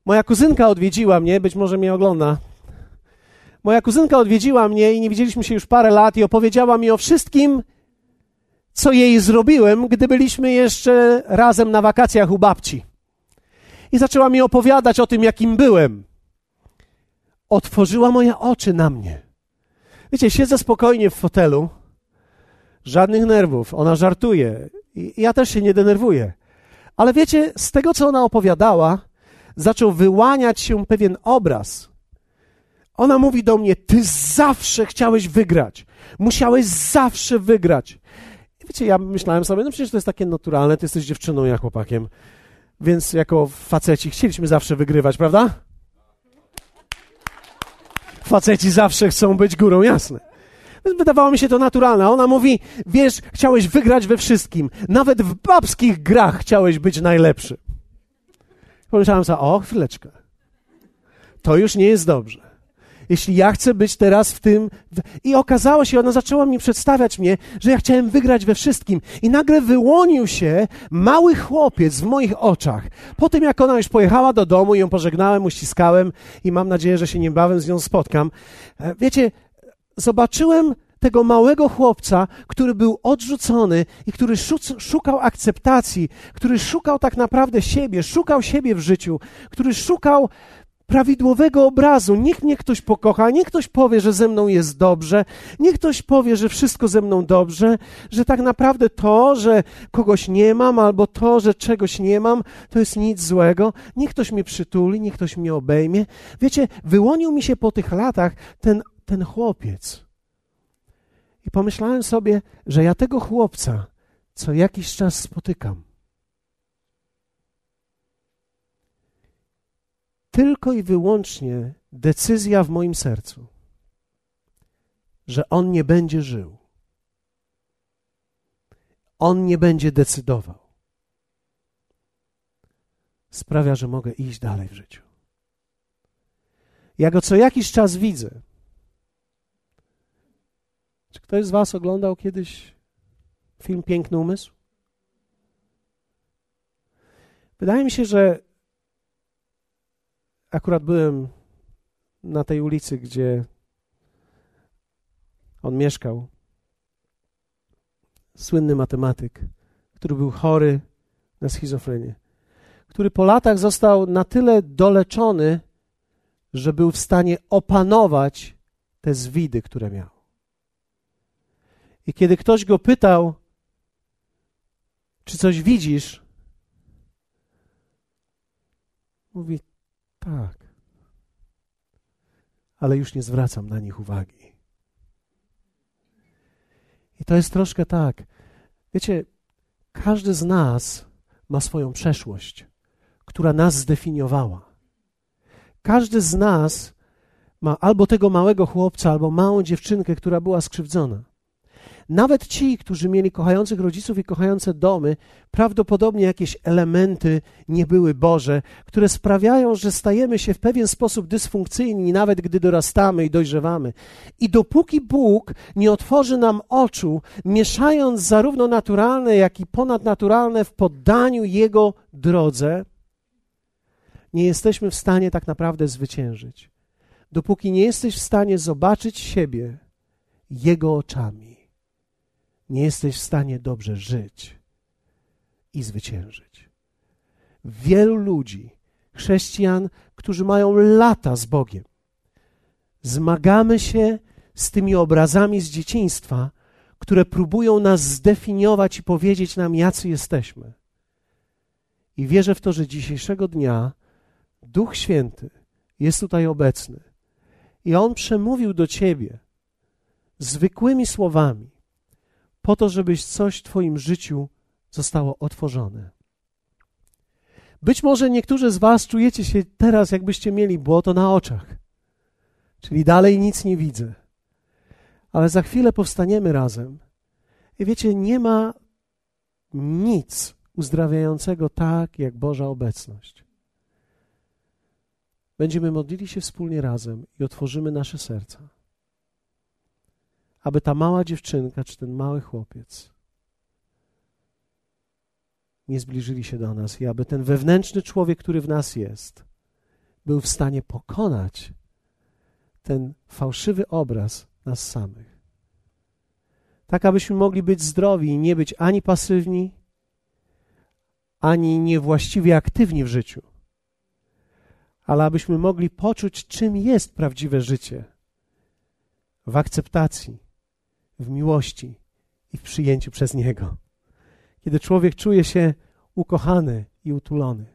Speaker 1: Moja kuzynka odwiedziła mnie, być może mnie ogląda. Moja kuzynka odwiedziła mnie i nie widzieliśmy się już parę lat i opowiedziała mi o wszystkim, co jej zrobiłem, gdy byliśmy jeszcze razem na wakacjach u babci. I zaczęła mi opowiadać o tym, jakim byłem. Otworzyła moje oczy na mnie. Wiecie, siedzę spokojnie w fotelu, żadnych nerwów, ona żartuje. I ja też się nie denerwuję. Ale wiecie, z tego, co ona opowiadała, zaczął wyłaniać się pewien obraz. Ona mówi do mnie: Ty zawsze chciałeś wygrać. Musiałeś zawsze wygrać. I wiecie, ja myślałem sobie, no przecież to jest takie naturalne, ty jesteś dziewczyną, ja chłopakiem. Więc jako faceci chcieliśmy zawsze wygrywać, prawda? Faceci zawsze chcą być górą, jasne. Wydawało mi się to naturalne. Ona mówi, wiesz, chciałeś wygrać we wszystkim. Nawet w babskich grach chciałeś być najlepszy. Pomyślałem sobie, o, chwileczkę. To już nie jest dobrze. Jeśli ja chcę być teraz w tym. I okazało się, ona zaczęła mi przedstawiać mnie, że ja chciałem wygrać we wszystkim. I nagle wyłonił się mały chłopiec w moich oczach. Po tym, jak ona już pojechała do domu ją pożegnałem, uściskałem i mam nadzieję, że się niebawem z nią spotkam. E, wiecie, zobaczyłem tego małego chłopca, który był odrzucony i który szukał akceptacji, który szukał tak naprawdę siebie, szukał siebie w życiu, który szukał prawidłowego obrazu. Niech mnie ktoś pokocha, niech ktoś powie, że ze mną jest dobrze, niech ktoś powie, że wszystko ze mną dobrze, że tak naprawdę to, że kogoś nie mam, albo to, że czegoś nie mam, to jest nic złego. Niech ktoś mnie przytuli, niech ktoś mnie obejmie. Wiecie, wyłonił mi się po tych latach ten ten chłopiec. I pomyślałem sobie, że ja tego chłopca co jakiś czas spotykam. Tylko i wyłącznie decyzja w moim sercu, że on nie będzie żył. On nie będzie decydował. Sprawia, że mogę iść dalej w życiu. Ja go co jakiś czas widzę. Czy ktoś z Was oglądał kiedyś film Piękny Umysł? Wydaje mi się, że akurat byłem na tej ulicy, gdzie on mieszkał. Słynny matematyk, który był chory na schizofrenię, który po latach został na tyle doleczony, że był w stanie opanować te zwidy, które miał. I kiedy ktoś go pytał, czy coś widzisz, mówi tak, ale już nie zwracam na nich uwagi. I to jest troszkę tak. Wiecie, każdy z nas ma swoją przeszłość, która nas zdefiniowała. Każdy z nas ma albo tego małego chłopca, albo małą dziewczynkę, która była skrzywdzona. Nawet ci, którzy mieli kochających rodziców i kochające domy, prawdopodobnie jakieś elementy nie były Boże, które sprawiają, że stajemy się w pewien sposób dysfunkcyjni, nawet gdy dorastamy i dojrzewamy. I dopóki Bóg nie otworzy nam oczu, mieszając zarówno naturalne, jak i ponadnaturalne w poddaniu Jego drodze, nie jesteśmy w stanie tak naprawdę zwyciężyć. Dopóki nie jesteś w stanie zobaczyć siebie Jego oczami nie jesteś w stanie dobrze żyć i zwyciężyć. Wielu ludzi, chrześcijan, którzy mają lata z Bogiem, zmagamy się z tymi obrazami z dzieciństwa, które próbują nas zdefiniować i powiedzieć nam, jacy jesteśmy. I wierzę w to, że dzisiejszego dnia Duch Święty jest tutaj obecny i On przemówił do Ciebie zwykłymi słowami, po to, żebyś coś w Twoim życiu zostało otworzone. Być może niektórzy z Was czujecie się teraz, jakbyście mieli błoto na oczach, czyli dalej nic nie widzę. Ale za chwilę powstaniemy razem. I wiecie, nie ma nic uzdrawiającego tak, jak Boża obecność. Będziemy modlili się wspólnie razem i otworzymy nasze serca aby ta mała dziewczynka czy ten mały chłopiec nie zbliżyli się do nas i aby ten wewnętrzny człowiek, który w nas jest, był w stanie pokonać ten fałszywy obraz nas samych. Tak, abyśmy mogli być zdrowi i nie być ani pasywni, ani niewłaściwie aktywni w życiu, ale abyśmy mogli poczuć, czym jest prawdziwe życie w akceptacji, w miłości i w przyjęciu przez Niego. Kiedy człowiek czuje się ukochany i utulony.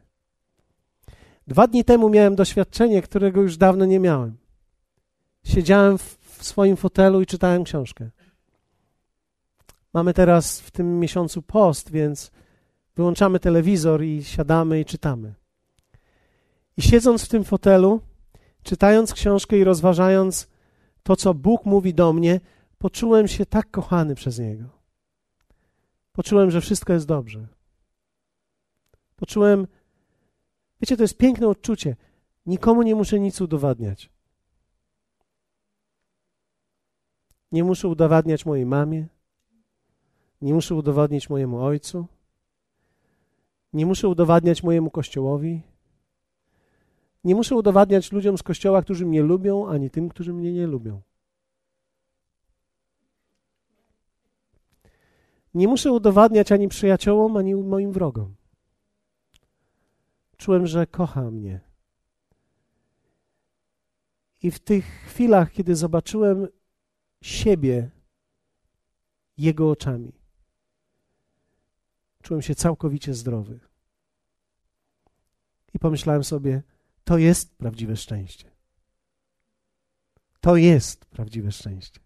Speaker 1: Dwa dni temu miałem doświadczenie, którego już dawno nie miałem. Siedziałem w, swoim fotelu i czytałem książkę. Mamy teraz w tym miesiącu post, więc wyłączamy telewizor i siadamy i czytamy. I siedząc w tym fotelu, czytając książkę i rozważając to, co Bóg mówi do mnie, poczułem się tak kochany przez Niego. Poczułem, że wszystko jest dobrze. Poczułem, wiecie, to jest piękne odczucie. Nikomu nie muszę nic udowadniać. Nie muszę udowadniać mojej mamie. Nie muszę udowadniać mojemu ojcu. Nie muszę udowadniać mojemu kościołowi. Nie muszę udowadniać ludziom z kościoła, którzy mnie lubią, ani tym, którzy mnie nie lubią. Nie muszę udowadniać ani przyjaciołom, ani moim wrogom. Czułem, że kocha mnie. I w tych chwilach, kiedy zobaczyłem siebie Jego oczami, czułem się całkowicie zdrowy. I pomyślałem sobie, to jest prawdziwe szczęście. To jest prawdziwe szczęście.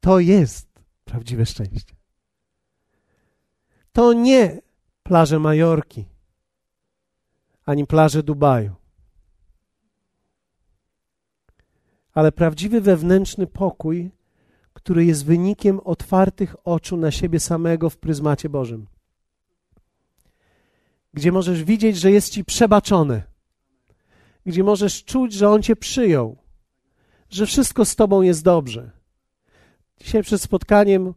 Speaker 1: To jest prawdziwe szczęście. To nie plaże Majorki, ani plaże Dubaju, ale prawdziwy wewnętrzny pokój, który jest wynikiem otwartych oczu na siebie samego w pryzmacie Bożym. Gdzie możesz widzieć, że jest ci przebaczone, gdzie możesz czuć, że On cię przyjął, że wszystko z Tobą jest dobrze Dzisiaj przed spotkaniem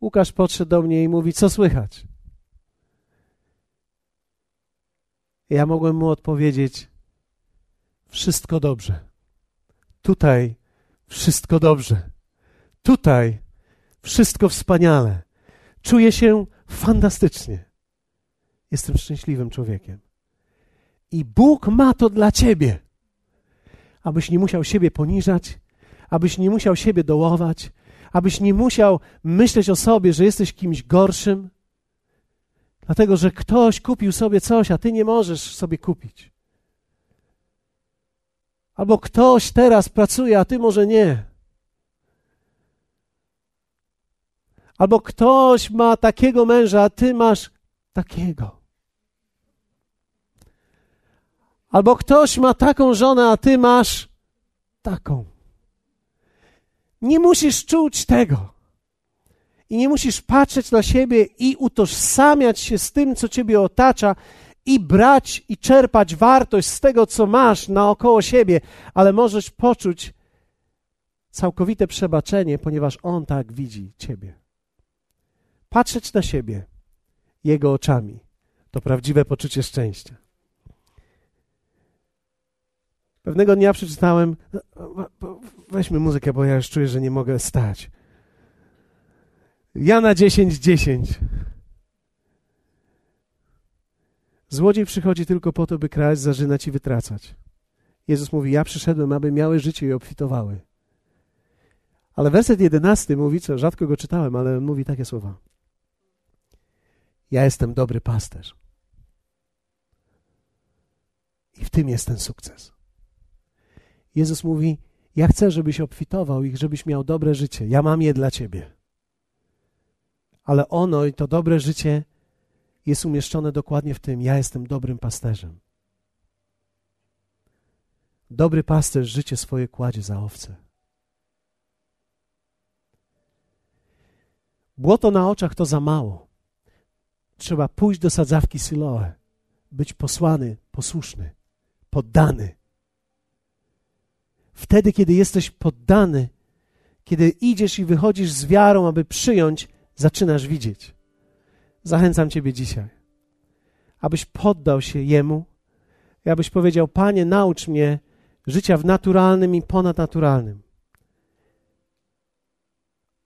Speaker 1: Łukasz podszedł do mnie i mówi, co słychać? Ja mogłem mu odpowiedzieć, wszystko dobrze. Tutaj wszystko dobrze. Tutaj wszystko wspaniale. Czuję się fantastycznie. Jestem szczęśliwym człowiekiem. I Bóg ma to dla ciebie, abyś nie musiał siebie poniżać, abyś nie musiał siebie dołować, abyś nie musiał myśleć o sobie, że jesteś kimś gorszym, dlatego że ktoś kupił sobie coś, a ty nie możesz sobie kupić. Albo ktoś teraz pracuje, a ty może nie. Albo ktoś ma takiego męża, a ty masz takiego. Albo ktoś ma taką żonę, a ty masz taką. Nie musisz czuć tego. I nie musisz patrzeć na siebie i utożsamiać się z tym, co ciebie otacza, i brać i czerpać wartość z tego, co masz naokoło siebie, ale możesz poczuć całkowite przebaczenie, ponieważ On tak widzi ciebie. Patrzeć na siebie Jego oczami to prawdziwe poczucie szczęścia. Pewnego dnia przeczytałem, weźmy muzykę, bo ja już czuję, że nie mogę stać. Jana 10, 10. Złodziej przychodzi tylko po to, by kraść, zarzynać i wytracać. Jezus mówi: Ja przyszedłem, aby miały życie i obfitowały. Ale werset jedenasty mówi, co rzadko go czytałem, ale mówi takie słowa. Ja jestem dobry pasterz. I w tym jest ten sukces. Jezus mówi: Ja chcę, żebyś obfitował i żebyś miał dobre życie. Ja mam je dla ciebie. Ale ono i to dobre życie jest umieszczone dokładnie w tym: Ja jestem dobrym pasterzem. Dobry pasterz życie swoje kładzie za owce. Błoto na oczach to za mało. Trzeba pójść do sadzawki Siloe, być posłany, posłuszny, poddany. Wtedy, kiedy jesteś poddany, kiedy idziesz i wychodzisz z wiarą, aby przyjąć, zaczynasz widzieć. Zachęcam Ciebie dzisiaj, abyś poddał się Jemu i abyś powiedział: Panie, naucz mnie życia w naturalnym i ponadnaturalnym.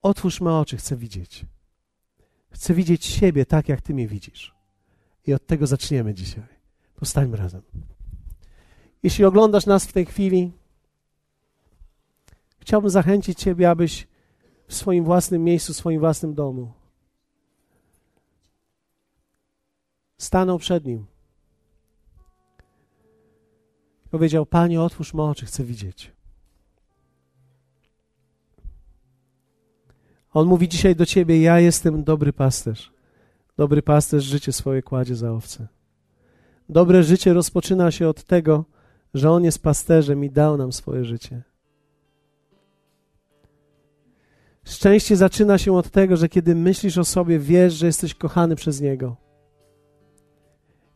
Speaker 1: Otwórz me oczy, chcę widzieć. Chcę widzieć siebie tak, jak Ty mnie widzisz. I od tego zaczniemy dzisiaj. Postańmy razem. Jeśli oglądasz nas w tej chwili, chciałbym zachęcić Ciebie, abyś w swoim własnym miejscu, w swoim własnym domu stanął przed nim. Powiedział: Panie, otwórz me oczy, chcę widzieć. On mówi dzisiaj do ciebie: Ja jestem dobry pasterz. Dobry pasterz życie swoje kładzie za owce. Dobre życie rozpoczyna się od tego, że On jest pasterzem i dał nam swoje życie. Szczęście zaczyna się od tego, że kiedy myślisz o sobie, wiesz, że jesteś kochany przez Niego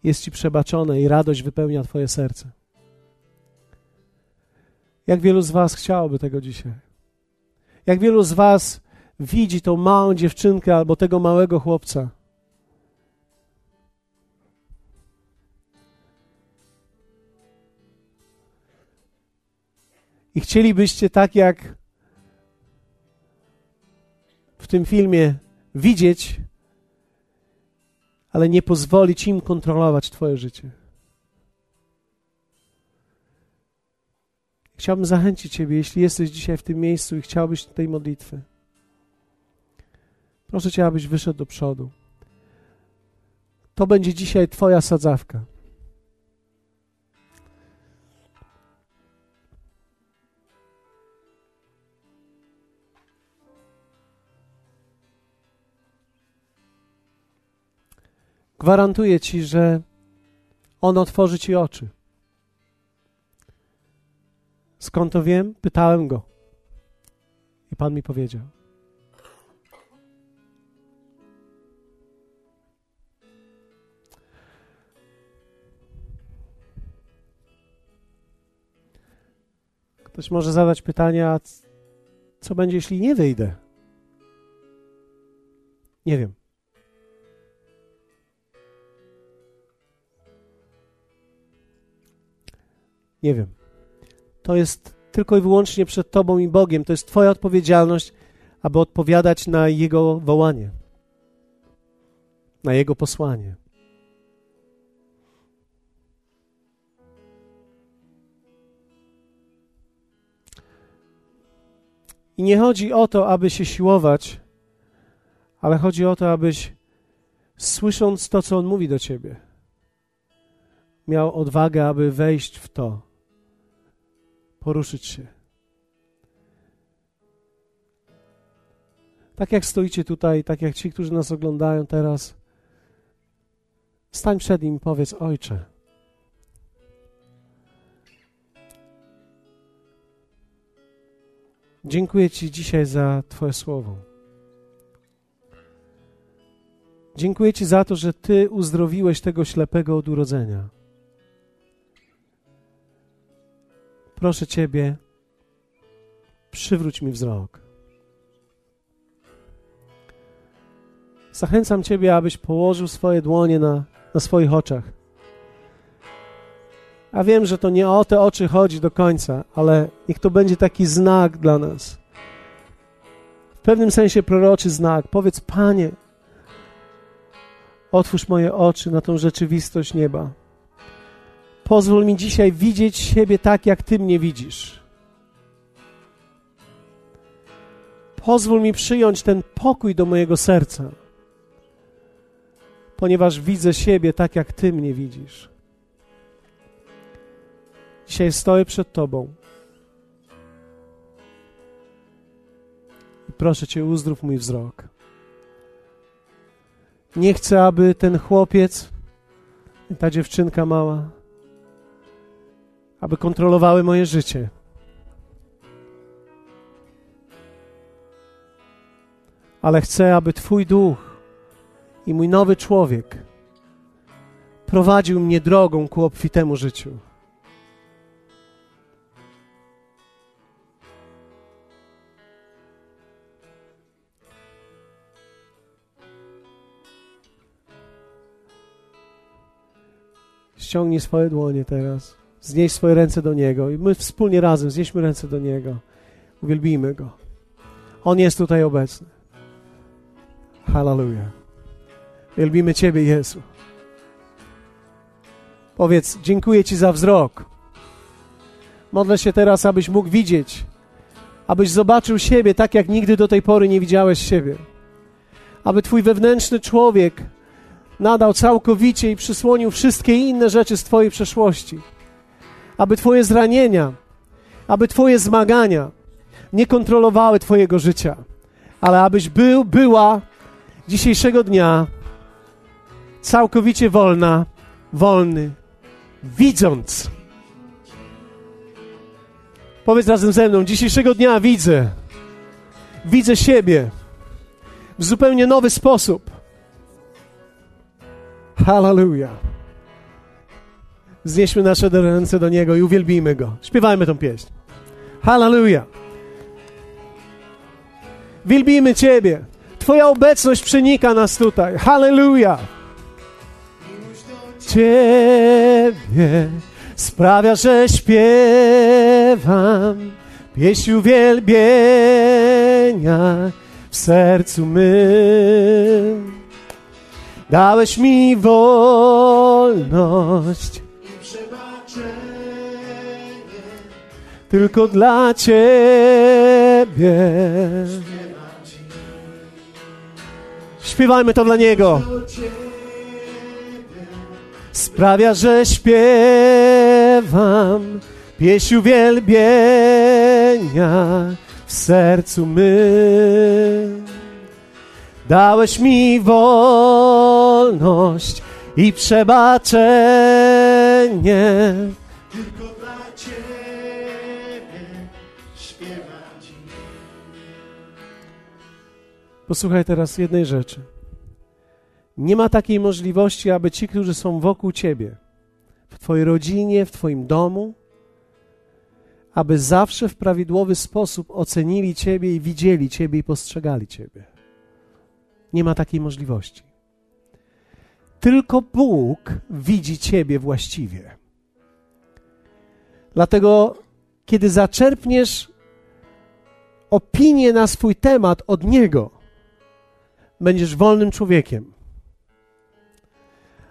Speaker 1: jest Ci przebaczone i radość wypełnia Twoje serce. Jak wielu z Was chciałoby tego dzisiaj? Jak wielu z Was widzi tą małą dziewczynkę albo tego małego chłopca? I chcielibyście tak jak w tym filmie widzieć ale nie pozwolić im kontrolować Twoje życie. Chciałbym zachęcić Ciebie, jeśli jesteś dzisiaj w tym miejscu i chciałbyś tej modlitwy. Proszę Cię, abyś wyszedł do przodu. To będzie dzisiaj Twoja sadzawka. Gwarantuję ci, że On otworzy ci oczy. Skąd to wiem? Pytałem go. I Pan mi powiedział. Ktoś może zadać pytanie, a co będzie, jeśli nie wyjdę? Nie wiem. Nie wiem. To jest tylko i wyłącznie przed Tobą i Bogiem. To jest Twoja odpowiedzialność, aby odpowiadać na Jego wołanie. na Jego posłanie. I nie chodzi o to, aby się siłować, ale chodzi o to, abyś słysząc to, co On mówi do ciebie, miał odwagę, aby wejść w to, poruszyć się. Tak jak stoicie tutaj, tak jak ci, którzy nas oglądają teraz, stań przed nim i powiedz: Ojcze. Dziękuję Ci dzisiaj za Twoje słowo. Dziękuję Ci za to, że Ty uzdrowiłeś tego ślepego od urodzenia. Proszę Ciebie, przywróć mi wzrok. Zachęcam Ciebie, abyś położył swoje dłonie na, na swoich oczach. A wiem, że to nie o te oczy chodzi do końca, ale niech to będzie taki znak dla nas. W pewnym sensie proroczy znak. Powiedz, Panie, otwórz moje oczy na tą rzeczywistość nieba. Pozwól mi dzisiaj widzieć siebie tak, jak Ty mnie widzisz. Pozwól mi przyjąć ten pokój do mojego serca, ponieważ widzę siebie tak, jak Ty mnie widzisz. Dzisiaj stoję przed Tobą i proszę Cię, uzdrów mój wzrok. Nie chcę, aby ten chłopiec, ta dziewczynka mała, aby kontrolowały moje życie. Ale chcę, aby Twój duch i mój nowy człowiek prowadził mnie drogą ku obfitemu życiu. Ściągnij swoje dłonie teraz. Znieś swoje ręce do Niego i my wspólnie razem znieśmy ręce do Niego. Uwielbijmy Go. On jest tutaj obecny. Hallelujah. Wielbimy Ciebie, Jezu. Powiedz, dziękuję Ci za wzrok. Modlę się teraz, abyś mógł widzieć, abyś zobaczył siebie tak, jak nigdy do tej pory nie widziałeś siebie. Aby Twój wewnętrzny człowiek nadał całkowicie i przysłonił wszystkie inne rzeczy z Twojej przeszłości. Aby Twoje zranienia, aby Twoje zmagania nie kontrolowały Twojego życia, ale abyś był, była dzisiejszego dnia całkowicie wolna, wolny, widząc. Powiedz razem ze mną, dzisiejszego dnia widzę, widzę siebie w zupełnie nowy sposób Hallelujah. Znieśmy nasze ręce do Niego i uwielbijmy Go. Śpiewajmy tą pieśń. Hallelujah. Wielbijmy Ciebie. Twoja obecność przenika nas tutaj. Hallelujah. Ciebie sprawia, że śpiewam pieśń uwielbienia w sercu mym. Dałeś mi wolność tylko dla Ciebie. Śpiewajmy to dla Niego. Sprawia, że śpiewam pieśń uwielbienia w sercu mym. Dałeś mi wolność i przebaczenie. Posłuchaj teraz jednej rzeczy. Nie ma takiej możliwości, aby ci, którzy są wokół Ciebie, w Twojej rodzinie, w Twoim domu, aby zawsze w prawidłowy sposób ocenili Ciebie i widzieli Ciebie i postrzegali Ciebie. Nie ma takiej możliwości. Tylko Bóg widzi Ciebie właściwie. Dlatego, kiedy zaczerpniesz opinię na swój temat od Niego, będziesz wolnym człowiekiem.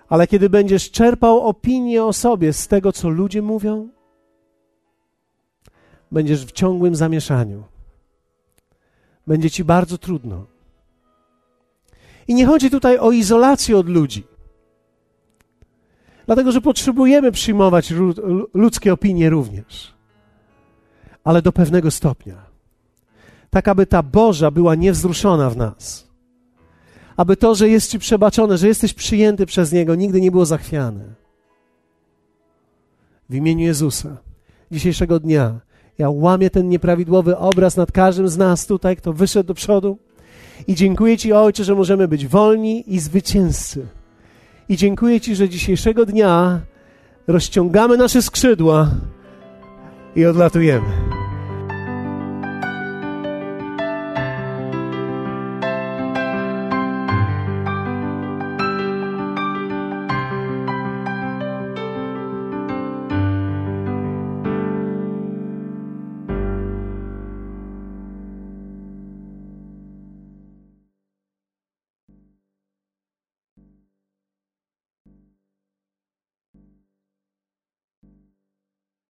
Speaker 1: Ale kiedy będziesz czerpał opinię o sobie z tego, co ludzie mówią, będziesz w ciągłym zamieszaniu. Będzie ci bardzo trudno. I nie chodzi tutaj o izolację od ludzi. Dlatego, że potrzebujemy przyjmować ludzkie opinie również. Ale do pewnego stopnia. Tak, aby ta Boża była niewzruszona w nas. Aby to, że jest Ci przebaczone, że jesteś przyjęty przez Niego, nigdy nie było zachwiane. W imieniu Jezusa, dzisiejszego dnia, ja łamię ten nieprawidłowy obraz nad każdym z nas tutaj, kto wyszedł do przodu. I dziękuję Ci, Ojcze, że możemy być wolni i zwycięzcy. I dziękuję Ci, że dzisiejszego dnia rozciągamy nasze skrzydła i odlatujemy.